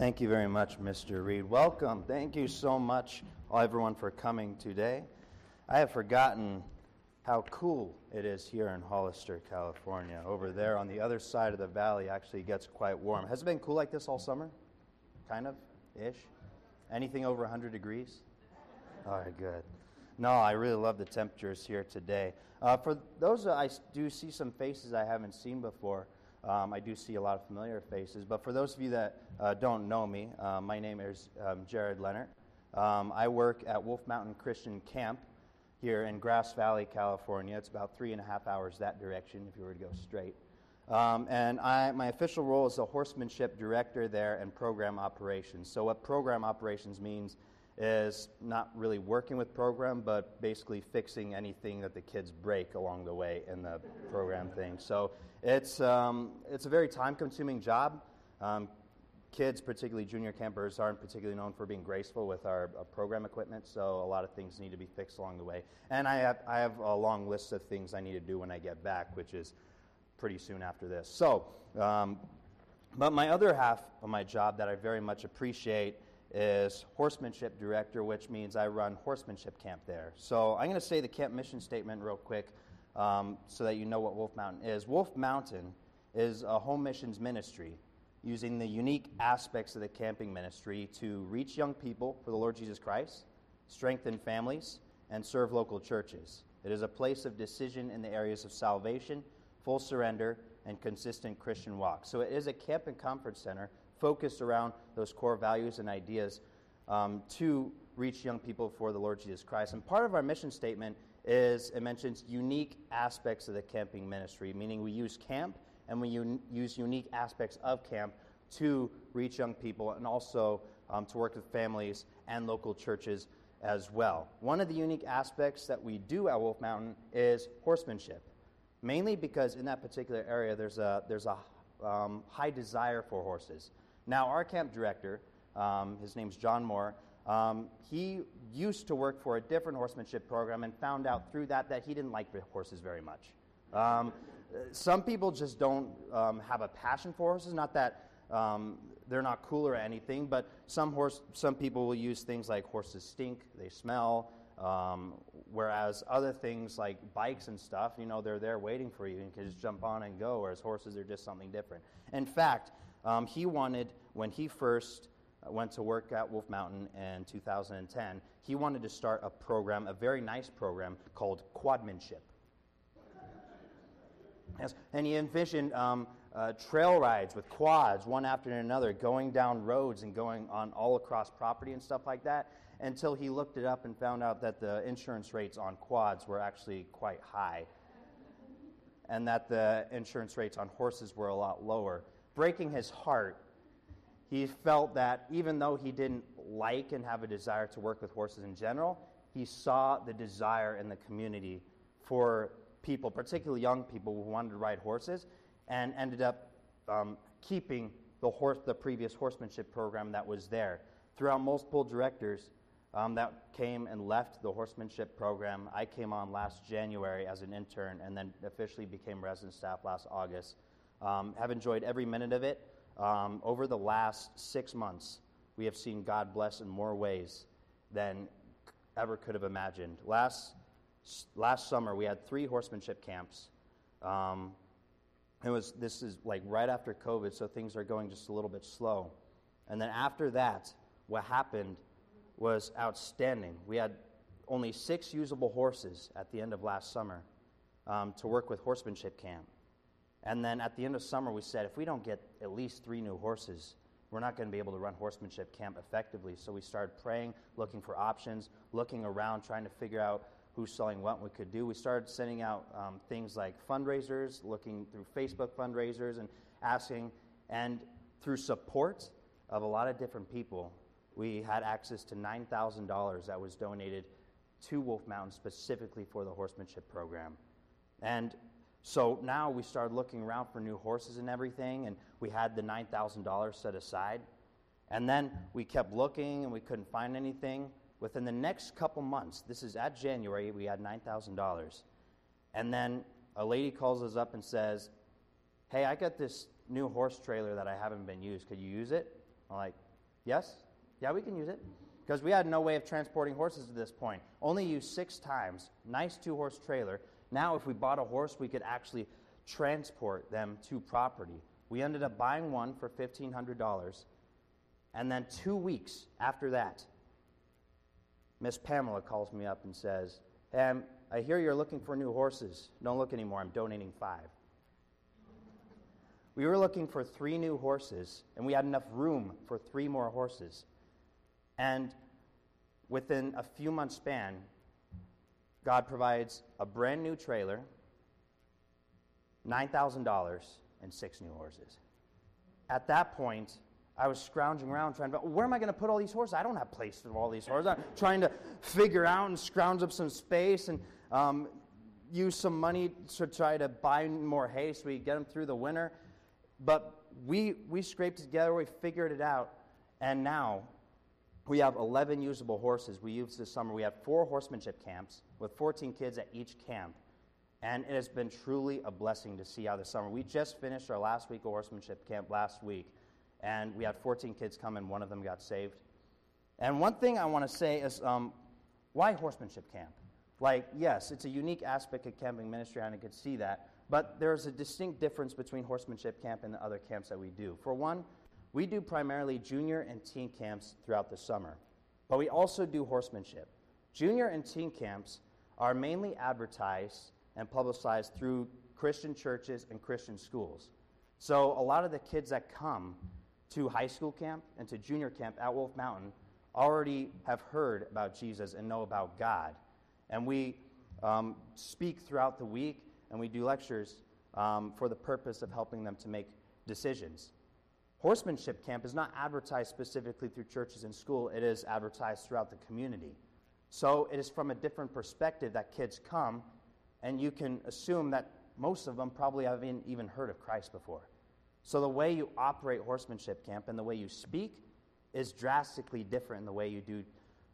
Thank you very much, Mr. Reed. Welcome. Thank you so much, everyone, for coming today. I have forgotten how cool it is here in Hollister, California. Over there on the other side of the valley actually gets quite warm. Has it been cool like this all summer? Kind of ish. Anything over 100 degrees? All right, good. No, I really love the temperatures here today. Uh, for those, I do see some faces I haven't seen before. Um, I do see a lot of familiar faces, but for those of you that uh, don't know me, uh, my name is um, Jared Leonard. Um, I work at Wolf Mountain Christian Camp here in Grass Valley, California. It's about three and a half hours that direction if you were to go straight. Um, and I, my official role is a horsemanship director there and program operations. So, what program operations means is not really working with program, but basically fixing anything that the kids break along the way in the program thing. So, it's, um, it's a very time consuming job. Um, kids, particularly junior campers, aren't particularly known for being graceful with our, our, program equipment, so a lot of things need to be fixed along the way. And I have, I have a long list of things I need to do when I get back, which is pretty soon after this. So, um, but my other half of my job that I very much appreciate is horsemanship director, which means I run horsemanship camp there. So I'm going to say the camp mission statement real quick um, so that you know what Wolf Mountain is. Wolf Mountain is a home missions ministry using the unique aspects of the camping ministry to reach young people for the Lord Jesus Christ, strengthen families, and serve local churches. It is a place of decision in the areas of salvation, full surrender, and consistent Christian walk. So it is a camp and conference center focused around those core values and ideas um, to reach young people for the Lord Jesus Christ. And part of our mission statement is it mentions unique aspects of the camping ministry, meaning we use camp and we un- use unique aspects of camp to reach young people and also um, to work with families and local churches as well. One of the unique aspects that we do at Wolf Mountain is horsemanship, mainly because in that particular area there's a, there's a um, high desire for horses. Now, our camp director, um, his name's John Moore, um, he used to work for a different horsemanship program and found out through that that he didn't like horses very much. Um, some people just don't um, have a passion for horses. Not that um, they're not cool or anything, but some horse, some people will use things like horses stink, they smell. Um, whereas other things like bikes and stuff, you know, they're there waiting for you and you can just jump on and go. Whereas horses are just something different. In fact, um, he wanted when he first uh, went to work at Wolf Mountain in 2010, he wanted to start a program, a very nice program called Quadmanship. Yes, and he envisioned um, uh, trail rides with quads, one after another, going down roads and going on all across property and stuff like that, until he looked it up and found out that the insurance rates on quads were actually quite high, and that the insurance rates on horses were a lot lower. Breaking his heart, he felt that even though he didn't like and have a desire to work with horses in general, he saw the desire in the community for people, particularly young people who wanted to ride horses, and ended up um, keeping the, horse, the previous horsemanship program that was there. Throughout multiple directors um, that came and left the horsemanship program, I came on last January as an intern and then officially became resident staff last August. Um, have enjoyed every minute of it. Um, over the last six months, we have seen God bless in more ways than ever could have imagined. Last, last summer, we had three horsemanship camps. Um, it was, this is like right after COVID, so things are going just a little bit slow. And then after that, what happened was outstanding. We had only six usable horses at the end of last summer um, to work with horsemanship camp. And then at the end of summer, we said if we don't get at least three new horses, we're not going to be able to run horsemanship camp effectively. So we started praying, looking for options, looking around, trying to figure out who's selling what we could do. We started sending out um, things like fundraisers, looking through Facebook fundraisers and asking, and through support of a lot of different people, we had access to $9,000 that was donated to Wolf Mountain specifically for the horsemanship program. And so now we started looking around for new horses and everything, and we had the $9,000 set aside. And then we kept looking and we couldn't find anything. Within the next couple months, this is at January, we had $9,000. And then a lady calls us up and says, Hey, I got this new horse trailer that I haven't been used. Could you use it? I'm like, Yes? Yeah, we can use it. Because we had no way of transporting horses at this point. Only used six times. Nice two horse trailer. Now, if we bought a horse, we could actually transport them to property. We ended up buying one for $1,500. And then two weeks after that, Miss Pamela calls me up and says, hey, I hear you're looking for new horses. Don't look anymore. I'm donating five. We were looking for three new horses, and we had enough room for three more horses. And within a few months' span, God provides a brand new trailer, $9,000, and six new horses. At that point, I was scrounging around trying to, where am I going to put all these horses? I don't have place for all these horses. I'm trying to figure out and scrounge up some space and um, use some money to try to buy more hay so we get them through the winter. But we, we scraped together, we figured it out, and now we have 11 usable horses. We used this summer. We have four horsemanship camps with 14 kids at each camp. And it has been truly a blessing to see how this summer. We just finished our last week of horsemanship camp last week, and we had 14 kids come, and one of them got saved. And one thing I want to say is um, why horsemanship camp? Like, yes, it's a unique aspect of camping ministry, and I could see that. But there's a distinct difference between horsemanship camp and the other camps that we do. For one, we do primarily junior and teen camps throughout the summer, but we also do horsemanship. Junior and teen camps are mainly advertised and publicized through Christian churches and Christian schools. So a lot of the kids that come to high school camp and to junior camp at Wolf Mountain already have heard about Jesus and know about God. And we um, speak throughout the week and we do lectures um, for the purpose of helping them to make decisions. Horsemanship camp is not advertised specifically through churches and school, it is advertised throughout the community. So it is from a different perspective that kids come, and you can assume that most of them probably haven't even heard of Christ before. So the way you operate horsemanship camp and the way you speak is drastically different in the way you do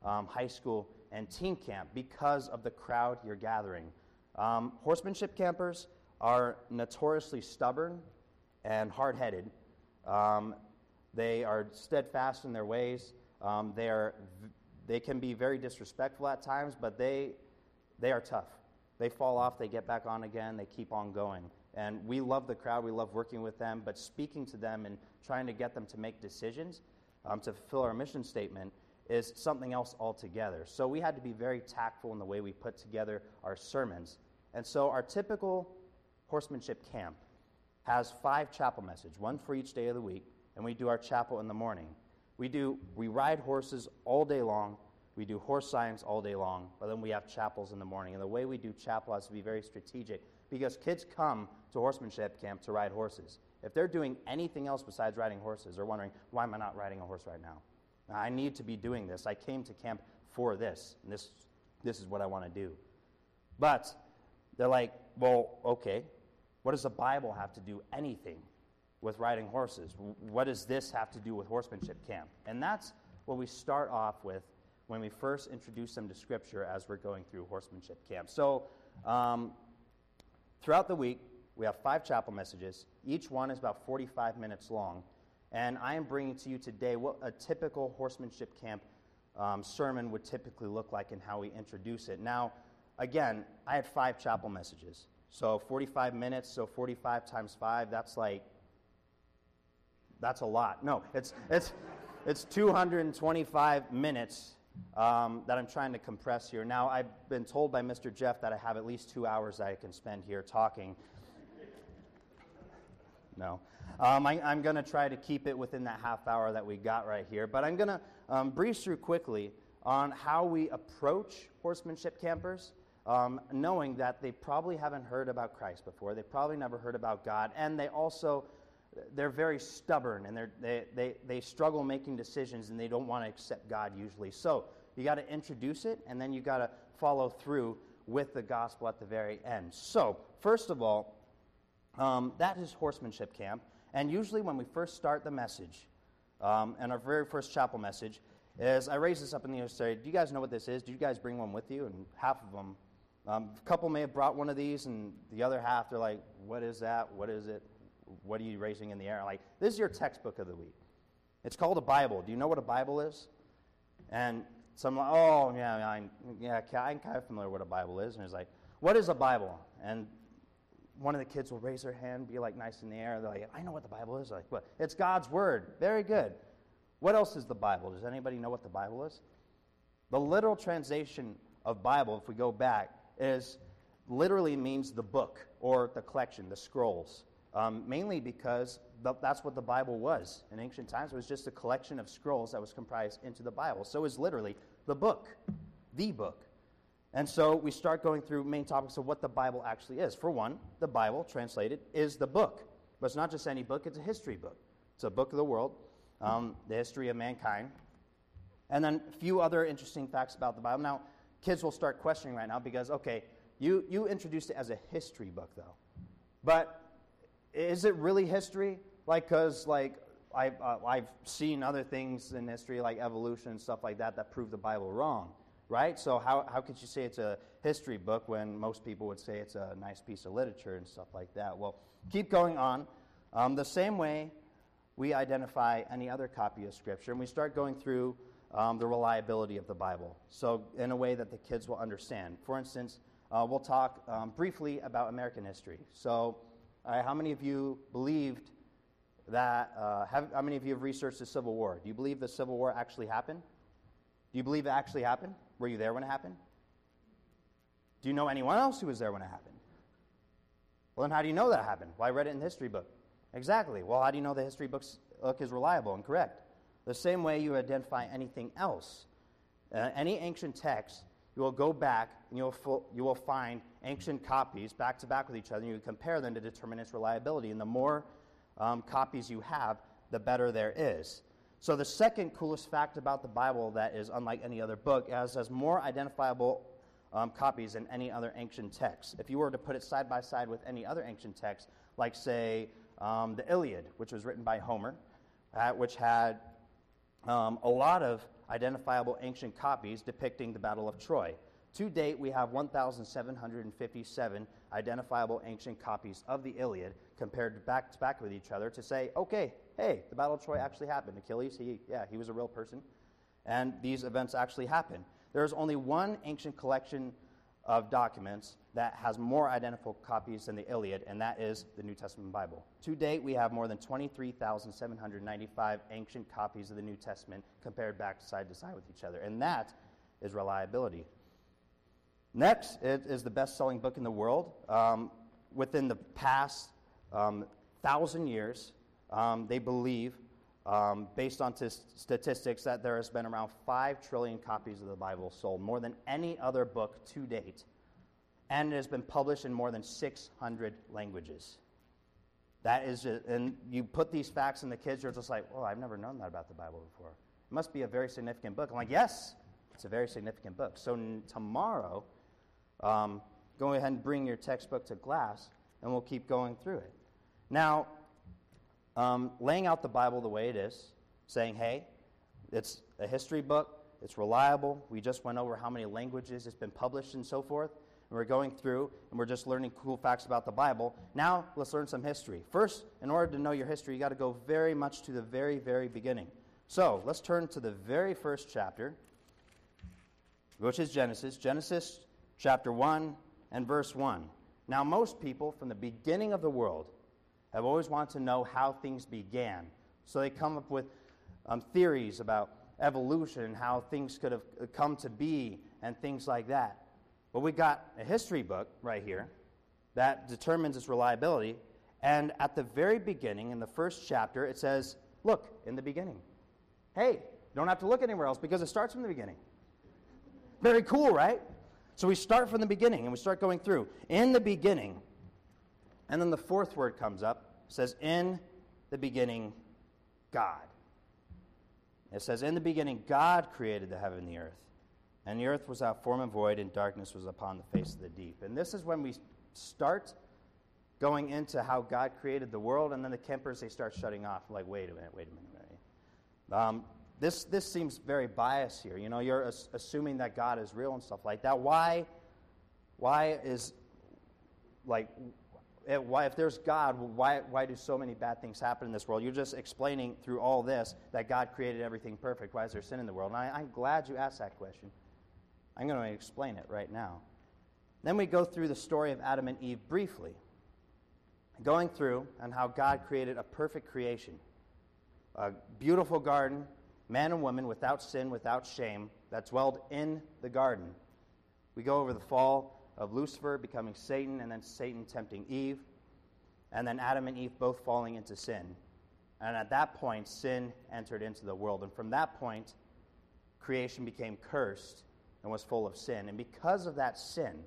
um, high school and teen camp because of the crowd you're gathering. Um, horsemanship campers are notoriously stubborn and hard headed. Um, they are steadfast in their ways. Um, they, are, they can be very disrespectful at times, but they, they are tough. They fall off, they get back on again, they keep on going. And we love the crowd, we love working with them, but speaking to them and trying to get them to make decisions um, to fulfill our mission statement is something else altogether. So we had to be very tactful in the way we put together our sermons and so our typical horsemanship camp has five chapel messages, one for each day of the week, and we do our chapel in the morning. We do we ride horses all day long. We do horse science all day long, but then we have chapels in the morning. And the way we do chapel has to be very strategic because kids come to horsemanship camp to ride horses. If they're doing anything else besides riding horses, they're wondering, why am I not riding a horse right now? I need to be doing this. I came to camp for this, and this, this is what I want to do. But they're like, well, okay, what does the Bible have to do anything with riding horses? What does this have to do with horsemanship camp? And that's what we start off with when we first introduce them to Scripture as we're going through horsemanship camp. So, um, throughout the week, we have five chapel messages. Each one is about 45 minutes long. And I am bringing to you today what a typical horsemanship camp um, sermon would typically look like and how we introduce it. Now, again, I had five chapel messages. So 45 minutes, so 45 times five, that's like, that's a lot. No, it's, it's, it's 225 minutes um, that I'm trying to compress here. Now, I've been told by Mr. Jeff that I have at least two hours that I can spend here talking. No. Um, I, am going to try to keep it within that half hour that we got right here, but I'm going to um, breeze through quickly on how we approach horsemanship campers um, knowing that they probably haven't heard about Christ before. They probably never heard about God. And they also, they're very stubborn and they they, they struggle making decisions and they don't want to accept God usually. So you got to introduce it and then you got to follow through with the gospel at the very end. So, first of all, um, that is horsemanship camp. And usually when we first start the message, um, and our very first chapel message, is I raise this up in the side. Do you guys know what this is? Do you guys bring one with you? And half of them um, a couple may have brought one of these, and the other half, they're like, What is that? What is it? What are you raising in the air? Like, this is your textbook of the week. It's called a Bible. Do you know what a Bible is? And some, like, oh, yeah, I, yeah, I'm kind of familiar with what a Bible is. And it's like, what is a Bible? And one of the kids will raise their hand, be like nice in the air. They're like, I know what the Bible is. Like, what? It's God's Word. Very good. What else is the Bible? Does anybody know what the Bible is? The literal translation of Bible, if we go back, is literally means the book or the collection, the scrolls. Um, mainly because that's what the Bible was in ancient times. It was just a collection of scrolls that was comprised into the Bible. So was literally the book, the book. And so we start going through main topics of what the Bible actually is. For one, the Bible, translated, is the book. But it's not just any book, it's a history book. It's a book of the world, um, the history of mankind. And then a few other interesting facts about the Bible. Now, kids will start questioning right now because, okay, you, you introduced it as a history book, though. But is it really history? Like, because, like, I've, uh, I've seen other things in history, like evolution and stuff like that, that prove the Bible wrong right? So, how, how could you say it's a history book when most people would say it's a nice piece of literature and stuff like that? Well, keep going on. Um, the same way we identify any other copy of Scripture, and we start going through um, the reliability of the Bible. So, in a way that the kids will understand. For instance, uh, we'll talk um, briefly about American history. So, uh, how many of you believed that? Uh, have, how many of you have researched the Civil War? Do you believe the Civil War actually happened? Do you believe it actually happened? Were you there when it happened? Do you know anyone else who was there when it happened? Well, then how do you know that happened? Well, I read it in the history book. Exactly. Well, how do you know the history book is reliable and correct? The same way you identify anything else. Uh, any ancient text, you will go back and you'll, you will find ancient copies back to back with each other, and you compare them to determine its reliability. And the more um, copies you have, the better there is. So, the second coolest fact about the Bible that is unlike any other book is has more identifiable um, copies than any other ancient text. If you were to put it side by side with any other ancient text, like, say, um, the Iliad, which was written by Homer, uh, which had um, a lot of identifiable ancient copies depicting the Battle of Troy. To date, we have 1,757 identifiable ancient copies of the Iliad compared back to back with each other to say, okay, hey, the Battle of Troy actually happened. Achilles, he, yeah, he was a real person. And these events actually happened. There's only one ancient collection of documents that has more identical copies than the Iliad, and that is the New Testament Bible. To date, we have more than 23,795 ancient copies of the New Testament compared back side to side with each other, and that is reliability. Next, it is the best selling book in the world. Um, within the past um, thousand years, um, they believe, um, based on t- statistics, that there has been around 5 trillion copies of the Bible sold, more than any other book to date. And it has been published in more than 600 languages. That is, and you put these facts in the kids, you're just like, well, I've never known that about the Bible before. It must be a very significant book. I'm like, yes, it's a very significant book. So n- tomorrow, um, go ahead and bring your textbook to class, and we'll keep going through it. Now, um, laying out the Bible the way it is, saying, hey, it's a history book, it's reliable. We just went over how many languages it's been published and so forth. And we're going through and we're just learning cool facts about the Bible. Now, let's learn some history. First, in order to know your history, you got to go very much to the very, very beginning. So, let's turn to the very first chapter, which is Genesis. Genesis chapter 1 and verse 1. Now, most people from the beginning of the world have always wanted to know how things began. So they come up with um, theories about evolution and how things could have uh, come to be and things like that. But we got a history book right here that determines its reliability. And at the very beginning, in the first chapter, it says, Look, in the beginning. Hey, you don't have to look anywhere else because it starts from the beginning. Very cool, right? So we start from the beginning and we start going through. In the beginning, and then the fourth word comes up, says, In the beginning, God. It says, In the beginning, God created the heaven and the earth. And the earth was out form and void, and darkness was upon the face of the deep. And this is when we start going into how God created the world, and then the Kempers, they start shutting off, like, wait a minute, wait a minute. Wait. a Um, this, this seems very biased here. You know, you're as- assuming that God is real and stuff like that. Why, why is, like, it, why, if there's God, why, why do so many bad things happen in this world? You're just explaining through all this that God created everything perfect. Why is there sin in the world? And I, I'm glad you asked that question. I'm going to explain it right now. Then we go through the story of Adam and Eve briefly, going through and how God created a perfect creation, a beautiful garden, man and woman without sin, without shame, that dwelled in the garden. We go over the fall of Lucifer becoming Satan, and then Satan tempting Eve, and then Adam and Eve both falling into sin. And at that point, sin entered into the world. And from that point, creation became cursed and was full of sin. And because of that sin,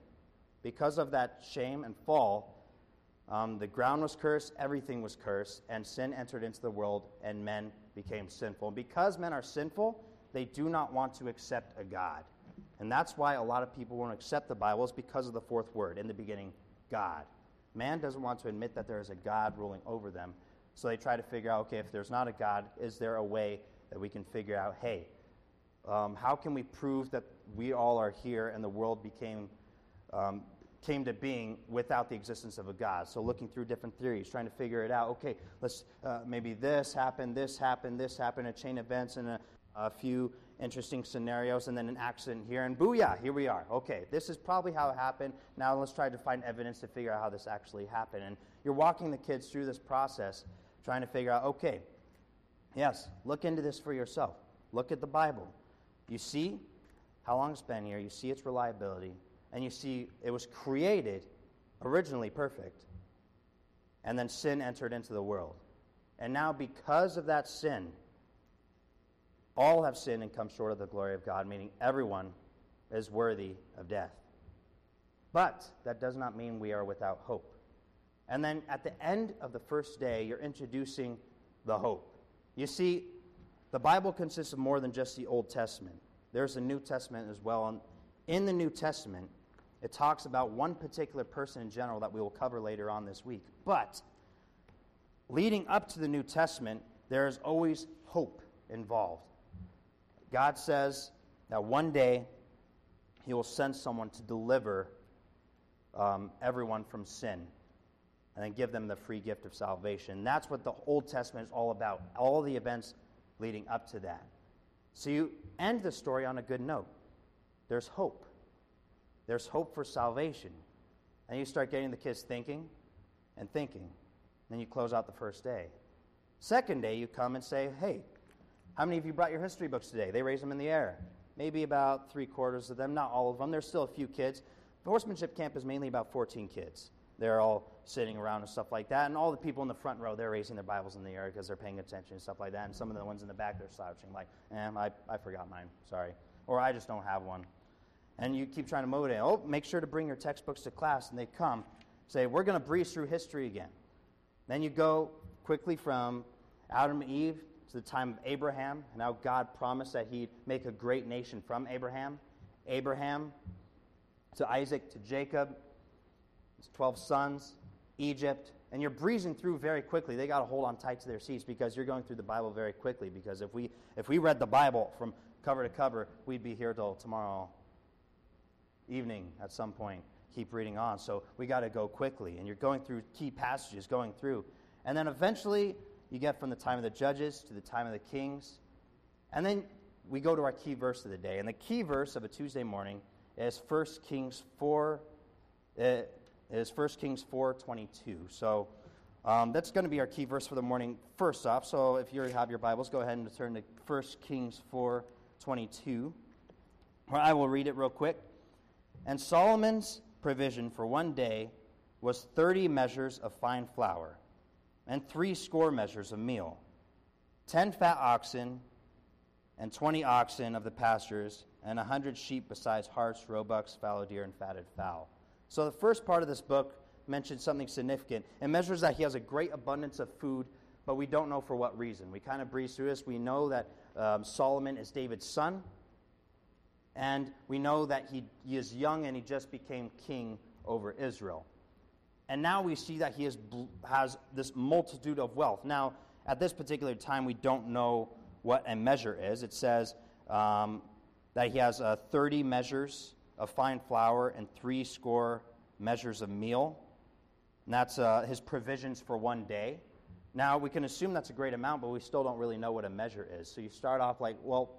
because of that shame and fall, um, the ground was cursed, everything was cursed, and sin entered into the world, and men became sinful. And because men are sinful, they do not want to accept a God. And that's why a lot of people won't accept the Bible, is because of the fourth word, in the beginning, God. Man doesn't want to admit that there is a God ruling over them. So they try to figure out okay, if there's not a God, is there a way that we can figure out, hey, um, how can we prove that we all are here and the world became, um, came to being without the existence of a God? So looking through different theories, trying to figure it out. Okay, let's uh, maybe this happened, this happened, this happened, a chain of events, and a, a few interesting scenarios and then an accident here, and booyah, here we are. Okay, this is probably how it happened. Now let's try to find evidence to figure out how this actually happened. And you're walking the kids through this process, trying to figure out, okay, yes, look into this for yourself. Look at the Bible. You see how long it's been here, you see its reliability, and you see it was created originally perfect, and then sin entered into the world. And now, because of that sin, all have sinned and come short of the glory of God, meaning everyone is worthy of death. But that does not mean we are without hope. And then at the end of the first day, you're introducing the hope. You see, the Bible consists of more than just the Old Testament. There's a New Testament as well. And in the New Testament, it talks about one particular person in general that we will cover later on this week. But leading up to the New Testament, there is always hope involved. God says that one day He will send someone to deliver um, everyone from sin and then give them the free gift of salvation. That's what the Old Testament is all about, all the events leading up to that. So you end the story on a good note. There's hope. There's hope for salvation. And you start getting the kids thinking and thinking. Then you close out the first day. Second day, you come and say, hey, how many of you brought your history books today? They raise them in the air. Maybe about three quarters of them, not all of them. There's still a few kids. The horsemanship camp is mainly about 14 kids. They're all sitting around and stuff like that. And all the people in the front row, they're raising their Bibles in the air because they're paying attention and stuff like that. And some of the ones in the back, they're slouching, like, eh, I, I forgot mine. Sorry. Or I just don't have one. And you keep trying to motivate. Oh, make sure to bring your textbooks to class. And they come, say, We're going to breeze through history again. Then you go quickly from Adam and Eve to the time of Abraham, and how God promised that he'd make a great nation from Abraham. Abraham to Isaac to Jacob, his 12 sons, Egypt, and you're breezing through very quickly. They got to hold on tight to their seats because you're going through the Bible very quickly. Because if we if we read the Bible from cover to cover, we'd be here till tomorrow evening at some point. Keep reading on. So we got to go quickly, and you're going through key passages, going through, and then eventually you get from the time of the judges to the time of the kings. And then we go to our key verse of the day. And the key verse of a Tuesday morning is 1 Kings 4 uh, is 1 Kings 4:22. So um, that's going to be our key verse for the morning first off. So if you have your Bibles, go ahead and turn to 1 Kings 4:22. I will read it real quick. And Solomon's provision for one day was 30 measures of fine flour and three score measures of meal, ten fat oxen, and twenty oxen of the pastures, and a hundred sheep besides harts, roebucks, fallow deer, and fatted fowl. So the first part of this book mentions something significant. It measures that he has a great abundance of food, but we don't know for what reason. We kind of breeze through this. We know that um, Solomon is David's son, and we know that he, he is young and he just became king over Israel. And now we see that he has this multitude of wealth. Now, at this particular time, we don't know what a measure is. It says um, that he has uh, 30 measures of fine flour and three score measures of meal. And that's uh, his provisions for one day. Now, we can assume that's a great amount, but we still don't really know what a measure is. So you start off like, well,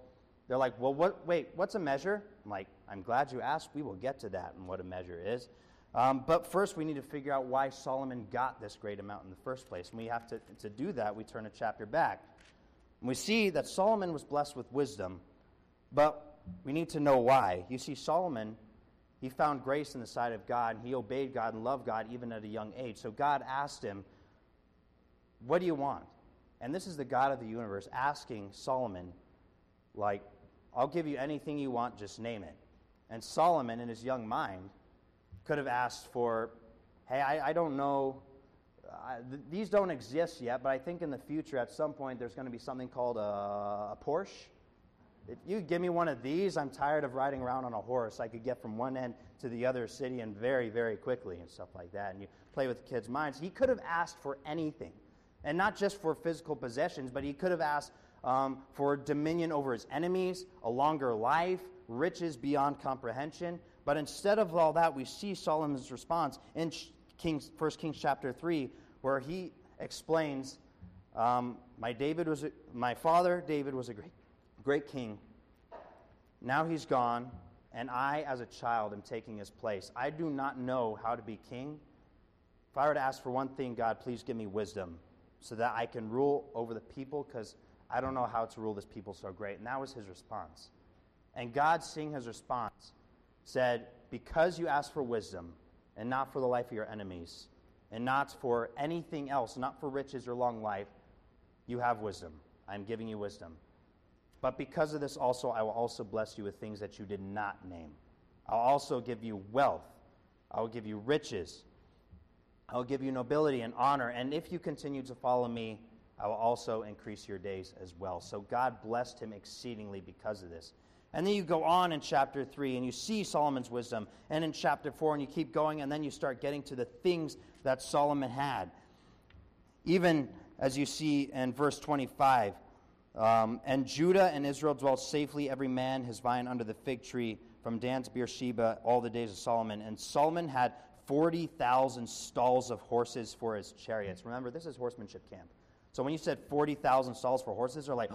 they're like, well, what, wait, what's a measure? I'm like, I'm glad you asked. We will get to that and what a measure is. Um, but first, we need to figure out why Solomon got this great amount in the first place. And we have to, to do that, we turn a chapter back. And we see that Solomon was blessed with wisdom, but we need to know why. You see, Solomon, he found grace in the sight of God, and he obeyed God and loved God even at a young age. So God asked him, What do you want? And this is the God of the universe asking Solomon, like, I'll give you anything you want, just name it. And Solomon, in his young mind, could have asked for, hey, I, I don't know, uh, th- these don't exist yet, but I think in the future at some point there's going to be something called a, a Porsche. If you give me one of these, I'm tired of riding around on a horse. I could get from one end to the other city and very, very quickly and stuff like that. And you play with the kids' minds. He could have asked for anything. And not just for physical possessions, but he could have asked um, for dominion over his enemies, a longer life, riches beyond comprehension. But instead of all that, we see Solomon's response in Kings, 1 Kings chapter 3, where he explains, um, my, David was a, my father David was a great, great king. Now he's gone, and I, as a child, am taking his place. I do not know how to be king. If I were to ask for one thing, God, please give me wisdom so that I can rule over the people, because I don't know how to rule this people so great. And that was his response. And God, seeing his response, said, Because you asked for wisdom, and not for the life of your enemies, and not for anything else, not for riches or long life, you have wisdom. I am giving you wisdom. But because of this also, I will also bless you with things that you did not name. I'll also give you wealth. I will give you riches. I will give you nobility and honor. And if you continue to follow me, I will also increase your days as well. So God blessed him exceedingly because of this. And then you go on in chapter 3 and you see Solomon's wisdom. And in chapter 4, and you keep going, and then you start getting to the things that Solomon had. Even as you see in verse 25 um, And Judah and Israel dwelt safely, every man his vine under the fig tree, from Dan to Beersheba, all the days of Solomon. And Solomon had 40,000 stalls of horses for his chariots. Remember, this is horsemanship camp. So when you said 40,000 stalls for horses, they're like,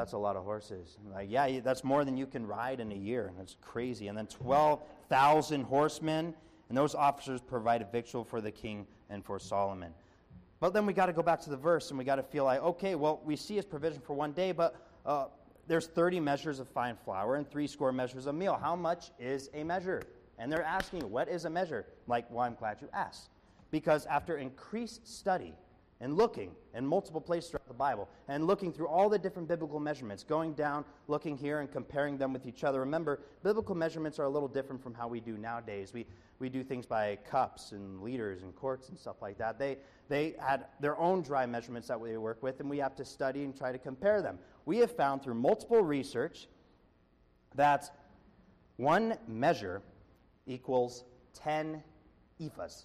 that's a lot of horses. like, yeah, that's more than you can ride in a year. And That's crazy. And then 12,000 horsemen, and those officers provided victual for the king and for Solomon. But then we got to go back to the verse and we got to feel like, okay, well, we see his provision for one day, but uh, there's 30 measures of fine flour and three score measures of meal. How much is a measure? And they're asking, what is a measure? like, well, I'm glad you asked. Because after increased study, and looking in multiple places throughout the Bible and looking through all the different biblical measurements, going down, looking here, and comparing them with each other. Remember, biblical measurements are a little different from how we do nowadays. We, we do things by cups and liters and quarts and stuff like that. They, they had their own dry measurements that they work with, and we have to study and try to compare them. We have found through multiple research that one measure equals 10 ephahs.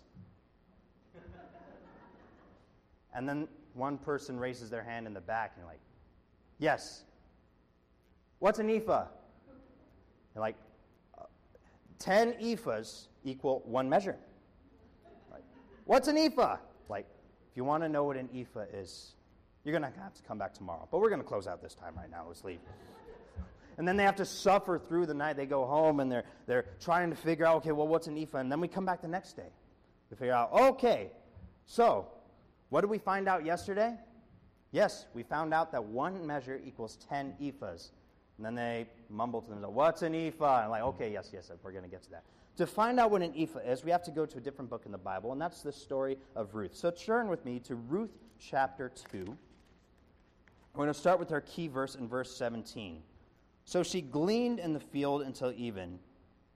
And then one person raises their hand in the back, and you're like, Yes. What's an ephah? You're like, uh, 10 ephahs equal one measure. Like, What's an ephah? Like, if you want to know what an ephah is, you're going to have to come back tomorrow. But we're going to close out this time right now. Let's leave. And then they have to suffer through the night. They go home and they're, they're trying to figure out, okay, well, what's an ephah? And then we come back the next day We figure out, okay, so what did we find out yesterday? Yes, we found out that one measure equals 10 ephahs. And then they mumble to themselves, What's an ephah? And like, okay, yes, yes, we're going to get to that. To find out what an ephah is, we have to go to a different book in the Bible, and that's the story of Ruth. So turn with me to Ruth chapter 2. We're going to start with our key verse in verse 17. So she gleaned in the field until even,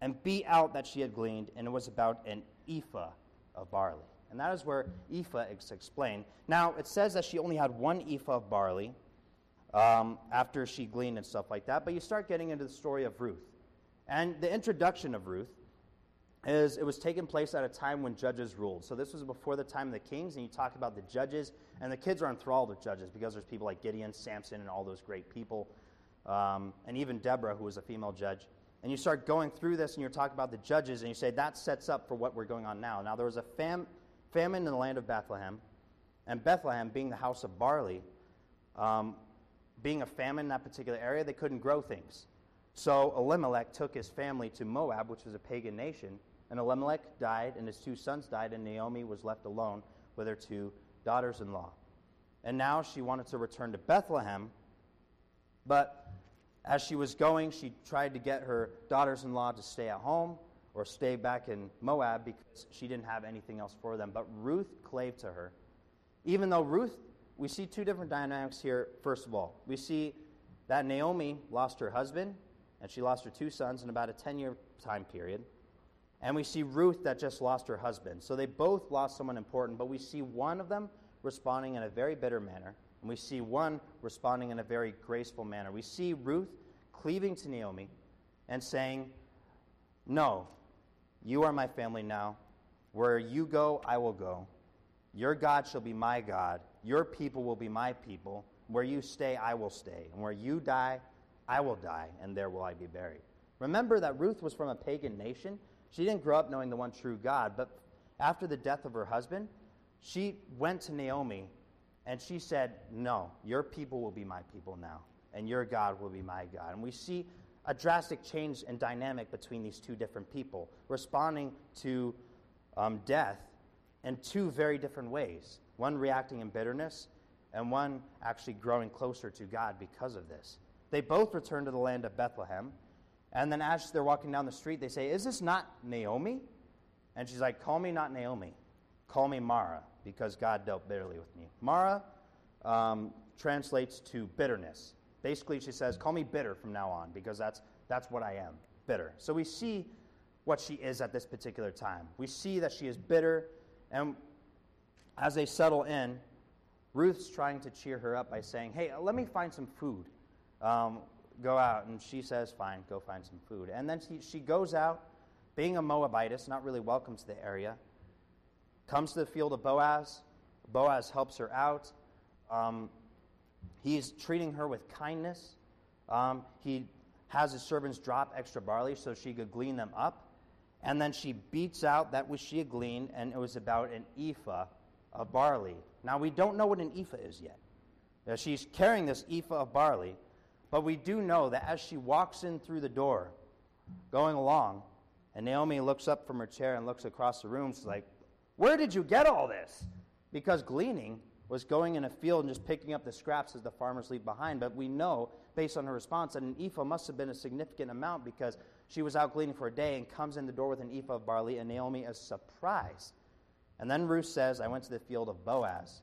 and beat out that she had gleaned, and it was about an ephah of barley. And that is where ephah is explained. Now, it says that she only had one ephah of barley um, after she gleaned and stuff like that, but you start getting into the story of Ruth. And the introduction of Ruth is it was taking place at a time when judges ruled. So this was before the time of the kings, and you talk about the judges, and the kids are enthralled with judges because there's people like Gideon, Samson, and all those great people, um, and even Deborah, who was a female judge and you start going through this and you're talking about the judges and you say that sets up for what we're going on now now there was a fam- famine in the land of Bethlehem, and Bethlehem being the house of barley, um, being a famine in that particular area, they couldn't grow things. So Elimelech took his family to Moab, which was a pagan nation, and Elimelech died, and his two sons died, and Naomi was left alone with her two daughters in law. And now she wanted to return to Bethlehem, but as she was going, she tried to get her daughters in law to stay at home or stay back in Moab because she didn't have anything else for them. But Ruth clave to her. Even though Ruth, we see two different dynamics here, first of all. We see that Naomi lost her husband, and she lost her two sons in about a 10 year time period. And we see Ruth that just lost her husband. So they both lost someone important, but we see one of them responding in a very bitter manner, and we see one responding in a very graceful manner. We see Ruth cleaving to Naomi and saying, No, you are my family now. Where you go, I will go. Your God shall be my God. Your people will be my people. Where you stay, I will stay. And where you die, I will die, and there will I be buried. Remember that Ruth was from a pagan nation. She didn't grow up knowing the one true God, but after the death of her husband, she went to Naomi and she said, No, your people will be my people now, and your God will be my God. And we see a drastic change in dynamic between these two different people, responding to um, death in two very different ways one reacting in bitterness, and one actually growing closer to God because of this. They both return to the land of Bethlehem, and then as they're walking down the street, they say, Is this not Naomi? And she's like, Call me not Naomi, call me Mara, because God dealt bitterly with me. Mara um, translates to bitterness. Basically, she says, Call me bitter from now on, because that's, that's what I am bitter. So we see what she is at this particular time. We see that she is bitter, and as they settle in, Ruth's trying to cheer her up by saying, Hey, let me find some food. Um, go out. And she says, Fine, go find some food. And then she, she goes out, being a Moabitess, not really welcome to the area, comes to the field of Boaz. Boaz helps her out. Um, He's treating her with kindness. Um, he has his servants drop extra barley so she could glean them up. And then she beats out that which she had gleaned, and it was about an ephah of barley. Now, we don't know what an ephah is yet. Now, she's carrying this ephah of barley, but we do know that as she walks in through the door, going along, and Naomi looks up from her chair and looks across the room, she's like, Where did you get all this? Because gleaning was going in a field and just picking up the scraps as the farmers leave behind. But we know, based on her response, that an ephah must have been a significant amount because she was out gleaning for a day and comes in the door with an ephah of barley, and Naomi is surprised. And then Ruth says, I went to the field of Boaz.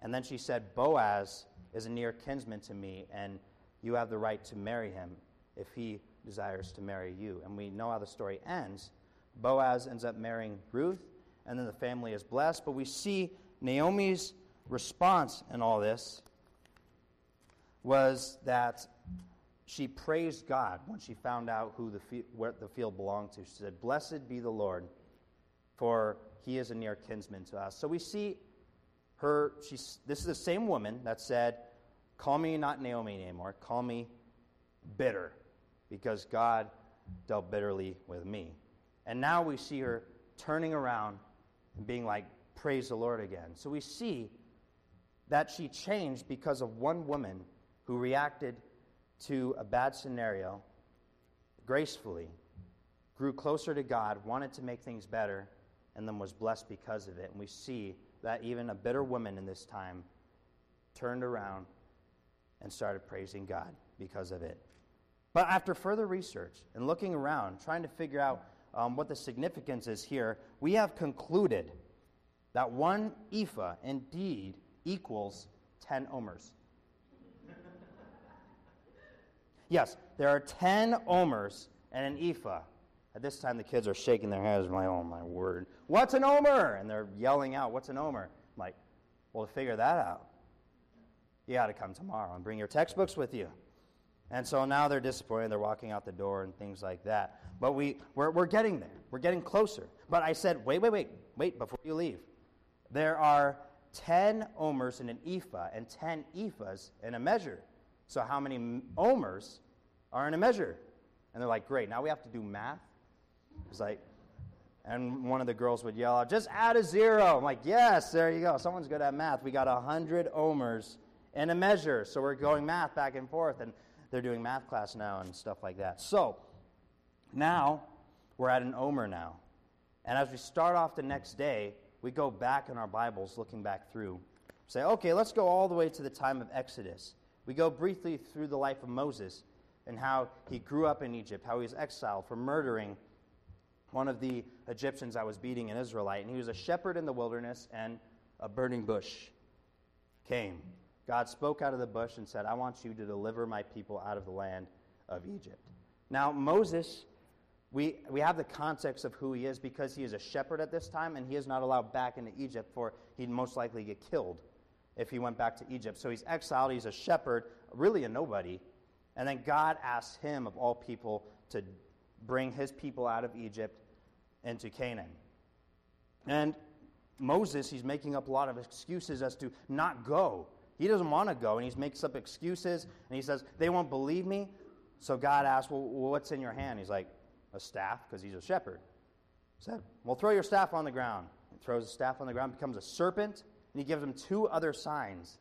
And then she said, Boaz is a near kinsman to me, and you have the right to marry him if he desires to marry you. And we know how the story ends. Boaz ends up marrying Ruth, and then the family is blessed. But we see Naomi's response in all this was that she praised God when she found out who the, where the field belonged to. She said, Blessed be the Lord, for he is a near kinsman to us. So we see her, she's, this is the same woman that said, Call me not Naomi anymore, call me bitter, because God dealt bitterly with me. And now we see her turning around and being like, Praise the Lord again. So we see that she changed because of one woman who reacted to a bad scenario gracefully, grew closer to God, wanted to make things better, and then was blessed because of it. And we see that even a bitter woman in this time turned around and started praising God because of it. But after further research and looking around, trying to figure out um, what the significance is here, we have concluded that one ephah indeed equals 10 omers. yes, there are 10 omers and an ephah. At this time, the kids are shaking their heads, like, oh my word, what's an omer? And they're yelling out, what's an omer? I'm like, well, to figure that out, you got to come tomorrow and bring your textbooks with you. And so now they're disappointed. They're walking out the door and things like that. But we, we're, we're getting there. We're getting closer. But I said, wait, wait, wait, wait before you leave. There are 10 omers in an ephah and 10 ephahs in a measure. So, how many omers are in a measure? And they're like, great, now we have to do math. It's like, And one of the girls would yell out, just add a zero. I'm like, yes, there you go. Someone's good at math. We got 100 omers in a measure. So we're going math back and forth. And they're doing math class now and stuff like that. So now we're at an omer now. And as we start off the next day, we go back in our Bibles, looking back through. Say, okay, let's go all the way to the time of Exodus. We go briefly through the life of Moses and how he grew up in Egypt, how he was exiled for murdering one of the Egyptians that was beating an Israelite. And he was a shepherd in the wilderness, and a burning bush came. God spoke out of the bush and said, I want you to deliver my people out of the land of Egypt. Now, Moses, we, we have the context of who he is because he is a shepherd at this time, and he is not allowed back into Egypt, for he'd most likely get killed if he went back to Egypt. So he's exiled, he's a shepherd, really a nobody. And then God asks him, of all people, to bring his people out of Egypt into Canaan. And Moses, he's making up a lot of excuses as to not go. He doesn't want to go, and he makes up excuses, and he says, They won't believe me. So God asks, Well, what's in your hand? He's like, A staff, because he's a shepherd. He said, Well, throw your staff on the ground. He throws the staff on the ground, becomes a serpent, and he gives him two other signs.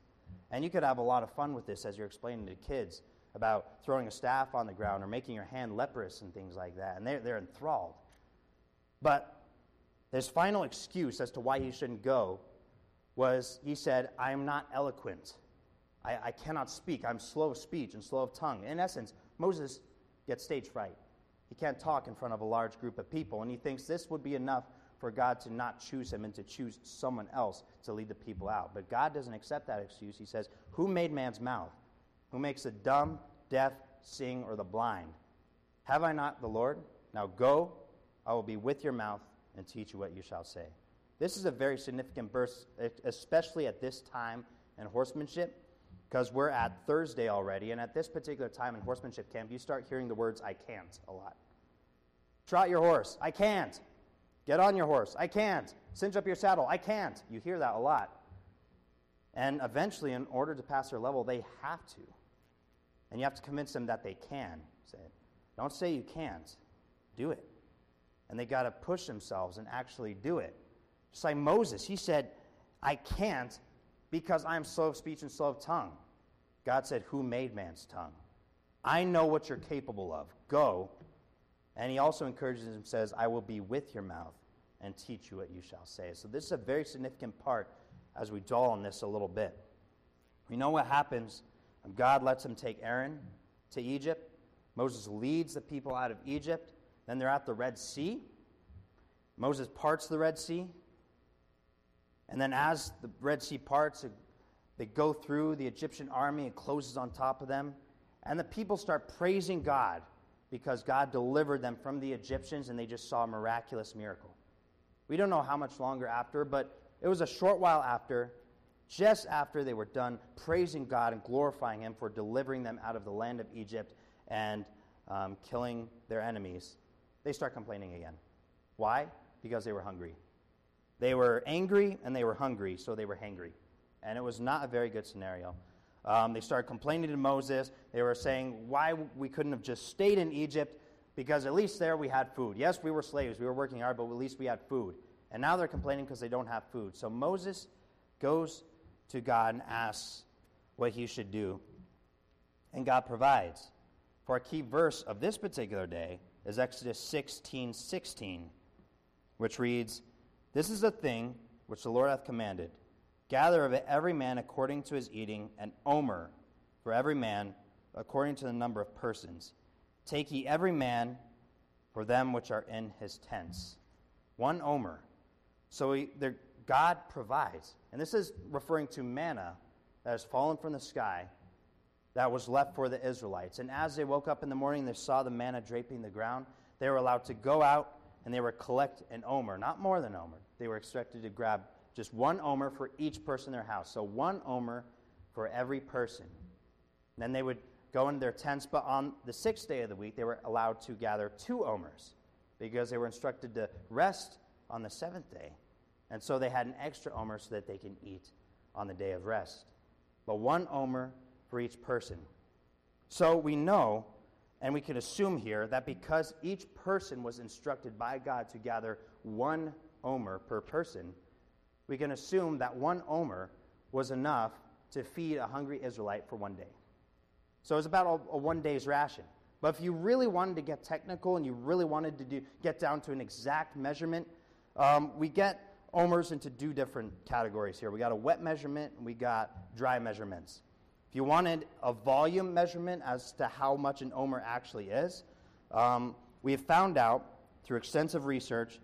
And you could have a lot of fun with this as you're explaining to kids about throwing a staff on the ground or making your hand leprous and things like that. And they're, they're enthralled. But his final excuse as to why he shouldn't go was he said, I am not eloquent. I, I cannot speak. I'm slow of speech and slow of tongue. In essence, Moses gets stage fright. He can't talk in front of a large group of people, and he thinks this would be enough for God to not choose him and to choose someone else to lead the people out. But God doesn't accept that excuse. He says, Who made man's mouth? Who makes the dumb, deaf, seeing, or the blind? Have I not the Lord? Now go, I will be with your mouth and teach you what you shall say. This is a very significant verse, especially at this time in horsemanship, because we're at Thursday already, and at this particular time in horsemanship camp, you start hearing the words, I can't, a lot. Trot your horse, I can't. Get on your horse, I can't. Cinch up your saddle, I can't. You hear that a lot. And eventually, in order to pass their level, they have to. And you have to convince them that they can. Say. Don't say you can't, do it. And they got to push themselves and actually do it. Just like Moses, he said, I can't because I'm slow of speech and slow of tongue. God said, Who made man's tongue? I know what you're capable of. Go. And he also encourages him, says, I will be with your mouth and teach you what you shall say. So this is a very significant part as we dwell on this a little bit. We know what happens. God lets him take Aaron to Egypt. Moses leads the people out of Egypt. Then they're at the Red Sea. Moses parts the Red Sea. And then, as the Red Sea parts, they go through the Egyptian army, it closes on top of them. And the people start praising God because God delivered them from the Egyptians and they just saw a miraculous miracle. We don't know how much longer after, but it was a short while after, just after they were done praising God and glorifying Him for delivering them out of the land of Egypt and um, killing their enemies, they start complaining again. Why? Because they were hungry. They were angry and they were hungry, so they were hangry. And it was not a very good scenario. Um, they started complaining to Moses. They were saying why we couldn't have just stayed in Egypt because at least there we had food. Yes, we were slaves, we were working hard, but at least we had food. And now they're complaining because they don't have food. So Moses goes to God and asks what he should do. And God provides. For a key verse of this particular day is Exodus 16 16, which reads, this is the thing which the Lord hath commanded. Gather of it every man according to his eating, an omer for every man according to the number of persons. Take ye every man for them which are in his tents. One omer. So he, God provides. And this is referring to manna that has fallen from the sky that was left for the Israelites. And as they woke up in the morning, they saw the manna draping the ground. They were allowed to go out and they were collect an omer, not more than omer they were expected to grab just one omer for each person in their house. So one omer for every person. And then they would go into their tents, but on the sixth day of the week, they were allowed to gather two omers because they were instructed to rest on the seventh day. And so they had an extra omer so that they can eat on the day of rest. But one omer for each person. So we know and we can assume here that because each person was instructed by God to gather one omer per person, we can assume that one omer was enough to feed a hungry Israelite for one day. So it was about a, a one day's ration. But if you really wanted to get technical and you really wanted to do, get down to an exact measurement, um, we get omers into two different categories here. We got a wet measurement and we got dry measurements. If you wanted a volume measurement as to how much an omer actually is, um, we have found out through extensive research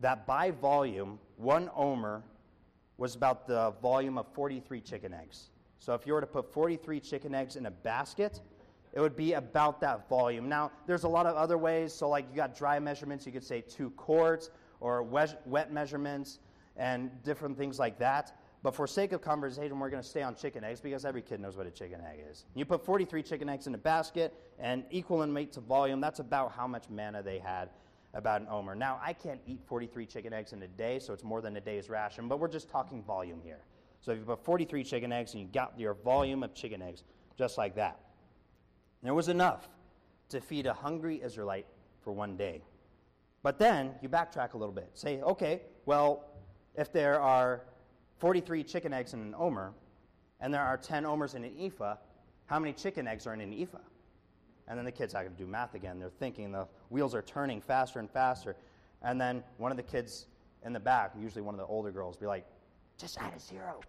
that by volume, one omer was about the volume of 43 chicken eggs. So if you were to put 43 chicken eggs in a basket, it would be about that volume. Now, there's a lot of other ways. So, like you got dry measurements, you could say two quarts, or wet measurements, and different things like that. But for sake of conversation, we're going to stay on chicken eggs because every kid knows what a chicken egg is. You put 43 chicken eggs in a basket, and equal in weight to volume, that's about how much manna they had about an omer. Now, I can't eat 43 chicken eggs in a day, so it's more than a day's ration, but we're just talking volume here. So if you put 43 chicken eggs and you got your volume of chicken eggs, just like that. There was enough to feed a hungry Israelite for one day. But then you backtrack a little bit. Say, okay, well, if there are 43 chicken eggs in an omer, and there are 10 omers in an ephah, how many chicken eggs are in an ephah? And then the kids have to do math again. They're thinking the wheels are turning faster and faster. And then one of the kids in the back, usually one of the older girls, be like, just add a zero.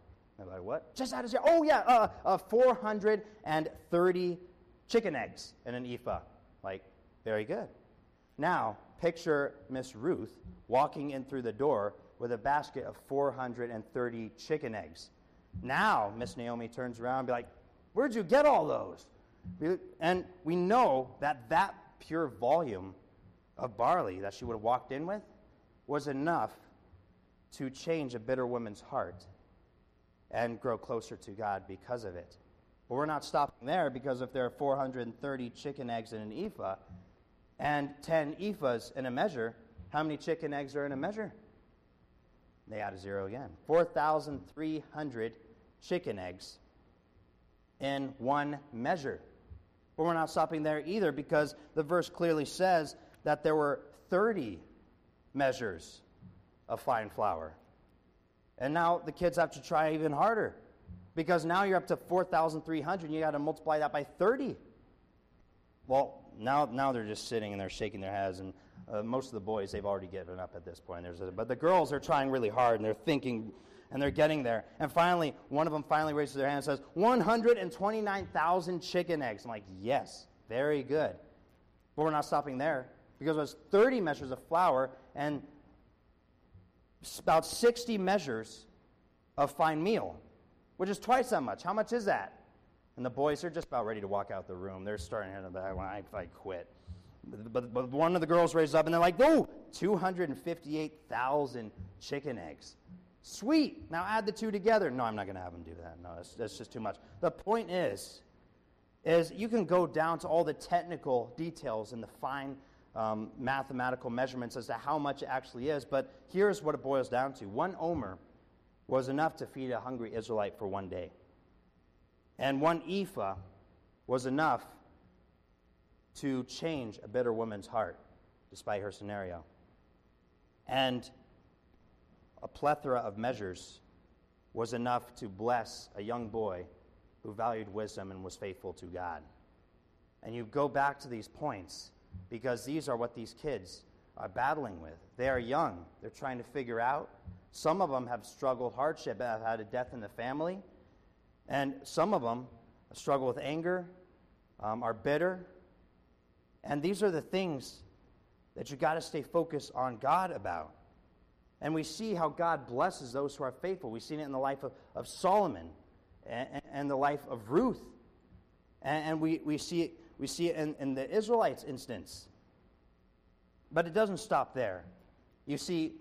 I'm like, what? Just add a zero. Oh, yeah, uh, uh, 430 chicken eggs in an ephah. Like, very good. Now, picture Miss Ruth walking in through the door with a basket of 430 chicken eggs. Now, Miss Naomi turns around and be like, Where'd you get all those? And we know that that pure volume of barley that she would have walked in with was enough to change a bitter woman's heart and grow closer to God because of it. But we're not stopping there because if there are 430 chicken eggs in an ephah and 10 ephahs in a measure, how many chicken eggs are in a measure? They add a zero again. 4,300 chicken eggs in one measure. But we're not stopping there either because the verse clearly says that there were 30 measures of fine flour. And now the kids have to try even harder because now you're up to 4,300 and you got to multiply that by 30. Well, now, now they're just sitting and they're shaking their heads and uh, most of the boys, they've already given up at this point. There's a, but the girls are trying really hard and they're thinking and they're getting there. And finally, one of them finally raises their hand and says, 129,000 chicken eggs. I'm like, yes, very good. But we're not stopping there because it was 30 measures of flour and about 60 measures of fine meal, which is twice that much. How much is that? And the boys are just about ready to walk out the room. They're starting to that. I, I quit. But, but one of the girls raises up and they're like, oh, 258,000 chicken eggs. Sweet. Now add the two together. No, I'm not going to have them do that. No, that's, that's just too much. The point is, is you can go down to all the technical details and the fine um, mathematical measurements as to how much it actually is, but here's what it boils down to. One omer was enough to feed a hungry Israelite for one day. And one ephah was enough to change a bitter woman's heart, despite her scenario. And a plethora of measures was enough to bless a young boy who valued wisdom and was faithful to God. And you go back to these points because these are what these kids are battling with. They are young, they're trying to figure out. Some of them have struggled hardship, have had a death in the family, and some of them struggle with anger, um, are bitter, and these are the things that you got to stay focused on God about. And we see how God blesses those who are faithful. We've seen it in the life of, of Solomon and, and, the life of Ruth. And, and, we, we see it, we see it in, in the Israelites' instance. But it doesn't stop there. You see,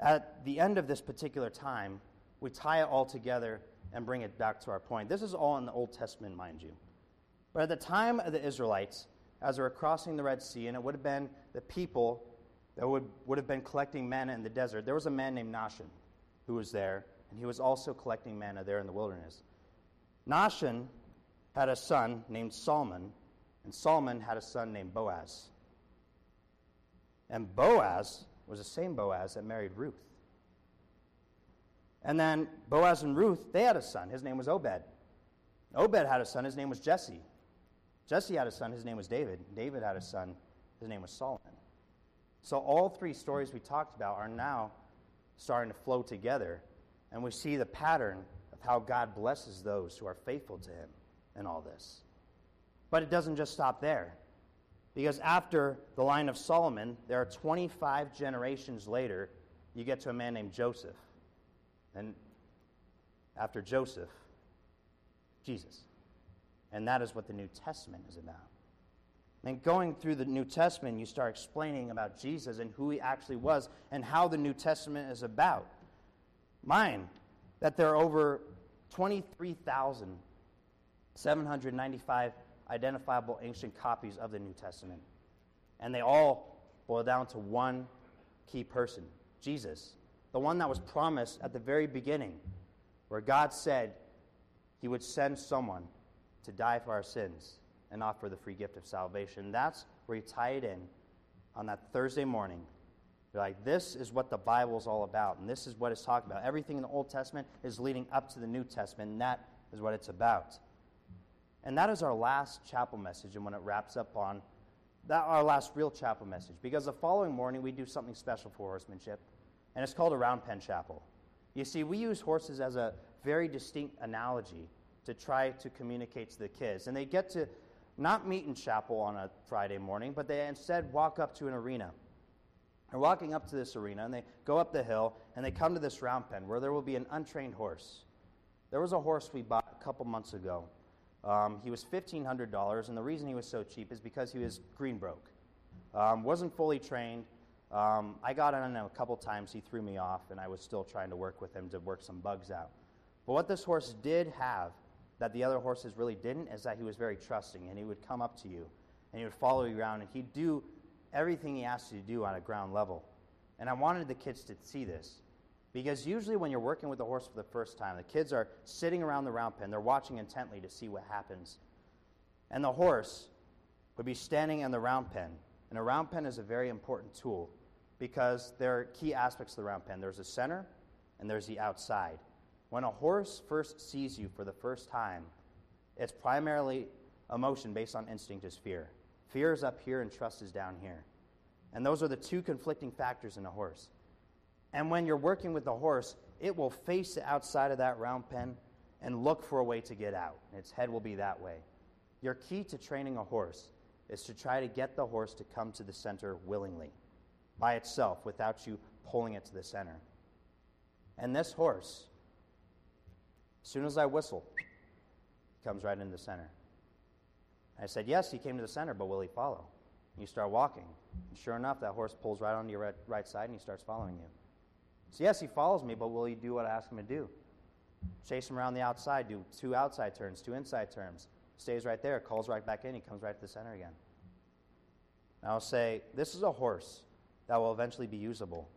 at the end of this particular time, we tie it all together and bring it back to our point. This is all in the Old Testament, mind you. But at the time of the Israelites, as they were crossing the Red Sea, and it would have been the people that would, would have been collecting manna in the desert. There was a man named Nahshon who was there, and he was also collecting manna there in the wilderness. Nahshon had a son named Solomon, and Solomon had a son named Boaz. And Boaz was the same Boaz that married Ruth. And then Boaz and Ruth, they had a son. His name was Obed. Obed had a son. His name was Jesse. Jesse had a son. His name was David. David had a son. His name was Solomon. So all three stories we talked about are now starting to flow together. And we see the pattern of how God blesses those who are faithful to him in all this. But it doesn't just stop there. Because after the line of Solomon, there are 25 generations later, you get to a man named Joseph. And after Joseph, Jesus. And that is what the New Testament is about. And going through the New Testament, you start explaining about Jesus and who he actually was and how the New Testament is about. Mine, that there are over 23,795 identifiable ancient copies of the New Testament. And they all boil down to one key person Jesus, the one that was promised at the very beginning, where God said he would send someone to die for our sins and offer the free gift of salvation. That's where you tie it in on that Thursday morning. You're like, this is what the Bible is all about, and this is what it's talking about. Everything in the Old Testament is leading up to the New Testament, and that is what it's about. And that is our last chapel message, and when it wraps up on that, our last real chapel message, because the following morning we do something special for horsemanship, and it's called a round pen chapel. You see, we use horses as a very distinct analogy to try to communicate to the kids, and they get to not meet in chapel on a Friday morning, but they instead walk up to an arena. They're walking up to this arena, and they go up the hill, and they come to this round pen where there will be an untrained horse. There was a horse we bought a couple months ago um, he was $1,500, and the reason he was so cheap is because he was green broke. Um, wasn't fully trained. Um, I got on him a couple times. He threw me off, and I was still trying to work with him to work some bugs out. But what this horse did have that the other horses really didn't is that he was very trusting, and he would come up to you, and he would follow you around, and he'd do everything he asked you to do on a ground level. And I wanted the kids to see this. Because usually, when you're working with a horse for the first time, the kids are sitting around the round pen, they're watching intently to see what happens. And the horse would be standing in the round pen. And a round pen is a very important tool because there are key aspects of the round pen there's the center and there's the outside. When a horse first sees you for the first time, it's primarily emotion based on instinct is fear. Fear is up here and trust is down here. And those are the two conflicting factors in a horse. And when you're working with the horse, it will face the outside of that round pen and look for a way to get out. Its head will be that way. Your key to training a horse is to try to get the horse to come to the center willingly, by itself, without you pulling it to the center. And this horse, as soon as I whistle, he comes right into the center. I said, Yes, he came to the center, but will he follow? And you start walking. And sure enough, that horse pulls right onto your right, right side and he starts following you. So, yes, he follows me, but will he do what I ask him to do? Chase him around the outside, do two outside turns, two inside turns. Stays right there, calls right back in, he comes right to the center again. And I'll say, This is a horse that will eventually be usable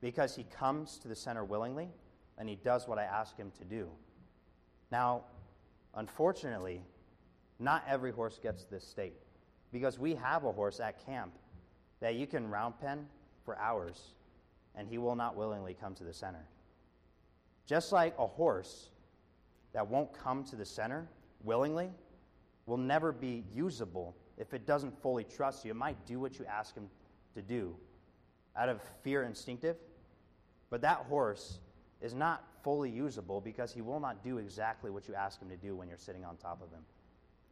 because he comes to the center willingly and he does what I ask him to do. Now, unfortunately, not every horse gets this state because we have a horse at camp that you can round pen for hours and he will not willingly come to the center. Just like a horse that won't come to the center willingly will never be usable if it doesn't fully trust you. It might do what you ask him to do out of fear instinctive, but that horse is not fully usable because he will not do exactly what you ask him to do when you're sitting on top of him.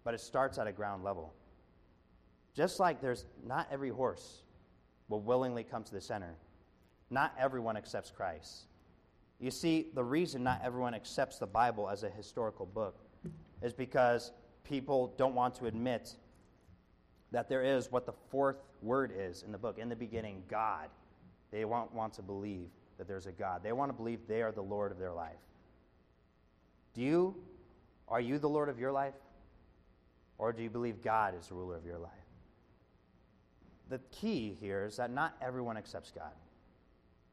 But it starts at a ground level. Just like there's not every horse will willingly come to the center not everyone accepts Christ. You see, the reason not everyone accepts the Bible as a historical book is because people don't want to admit that there is what the fourth word is in the book. In the beginning, God. They won't want to believe that there's a God. They want to believe they are the Lord of their life. Do you, are you the Lord of your life? Or do you believe God is the ruler of your life? The key here is that not everyone accepts God.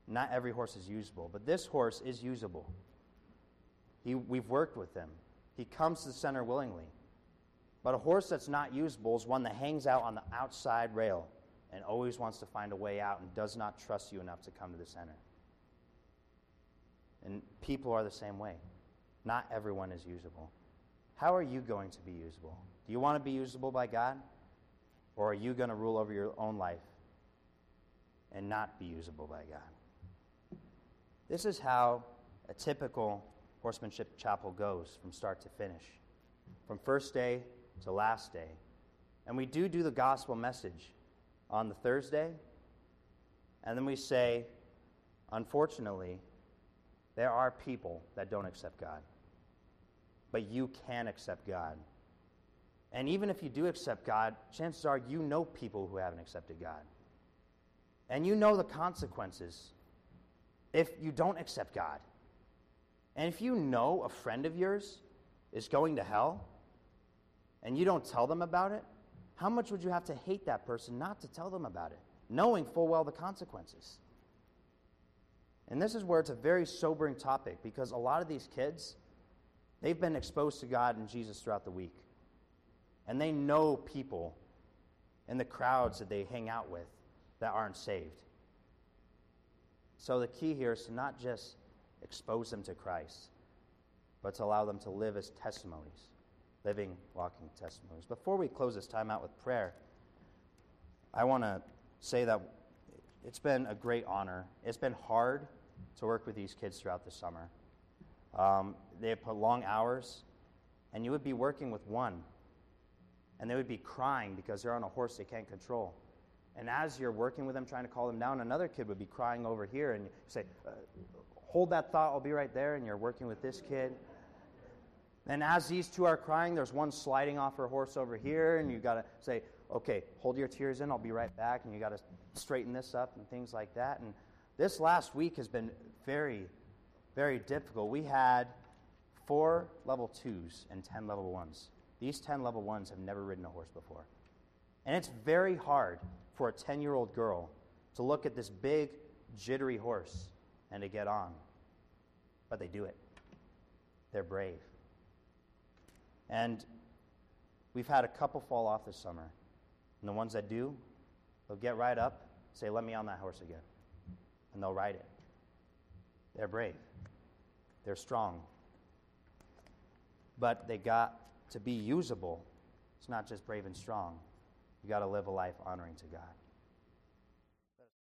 Not every horse is usable, but this horse is usable. He, we've worked with him. He comes to the center willingly. But a horse that's not usable is one that hangs out on the outside rail and always wants to find a way out and does not trust you enough to come to the center. And people are the same way. Not everyone is usable. How are you going to be usable? Do you want to be usable by God? Or are you going to rule over your own life and not be usable by God? This is how a typical horsemanship chapel goes from start to finish, from first day to last day. And we do do the gospel message on the Thursday, and then we say, unfortunately, there are people that don't accept God. But you can accept God. And even if you do accept God, chances are you know people who haven't accepted God. And you know the consequences if you don't accept God. And if you know a friend of yours is going to hell and you don't tell them about it, how much would you have to hate that person not to tell them about it, knowing full well the consequences? And this is where it's a very sobering topic because a lot of these kids, they've been exposed to God and Jesus throughout the week. And they know people in the crowds that they hang out with that aren't saved. So the key here is to not just expose them to Christ, but to allow them to live as testimonies living, walking testimonies. Before we close this time out with prayer, I want to say that it's been a great honor. It's been hard to work with these kids throughout the summer. Um, they put long hours, and you would be working with one, and they would be crying because they're on a horse they can't control. And as you're working with them, trying to call them down, another kid would be crying over here, and you say, uh, Hold that thought, I'll be right there. And you're working with this kid. And as these two are crying, there's one sliding off her horse over here, and you got to say, okay, hold your tears in, I'll be right back, and you got to straighten this up and things like that. And this last week has been very, very difficult. We had four level twos and 10 level ones. These 10 level ones have never ridden a horse before. And it's very hard for a 10 year old girl to look at this big, jittery horse and to get on. But they do it, they're brave. And we've had a couple fall off this summer. And the ones that do, they'll get right up, say, Let me on that horse again. And they'll ride it. They're brave, they're strong. But they got to be usable. It's not just brave and strong. You got to live a life honoring to God.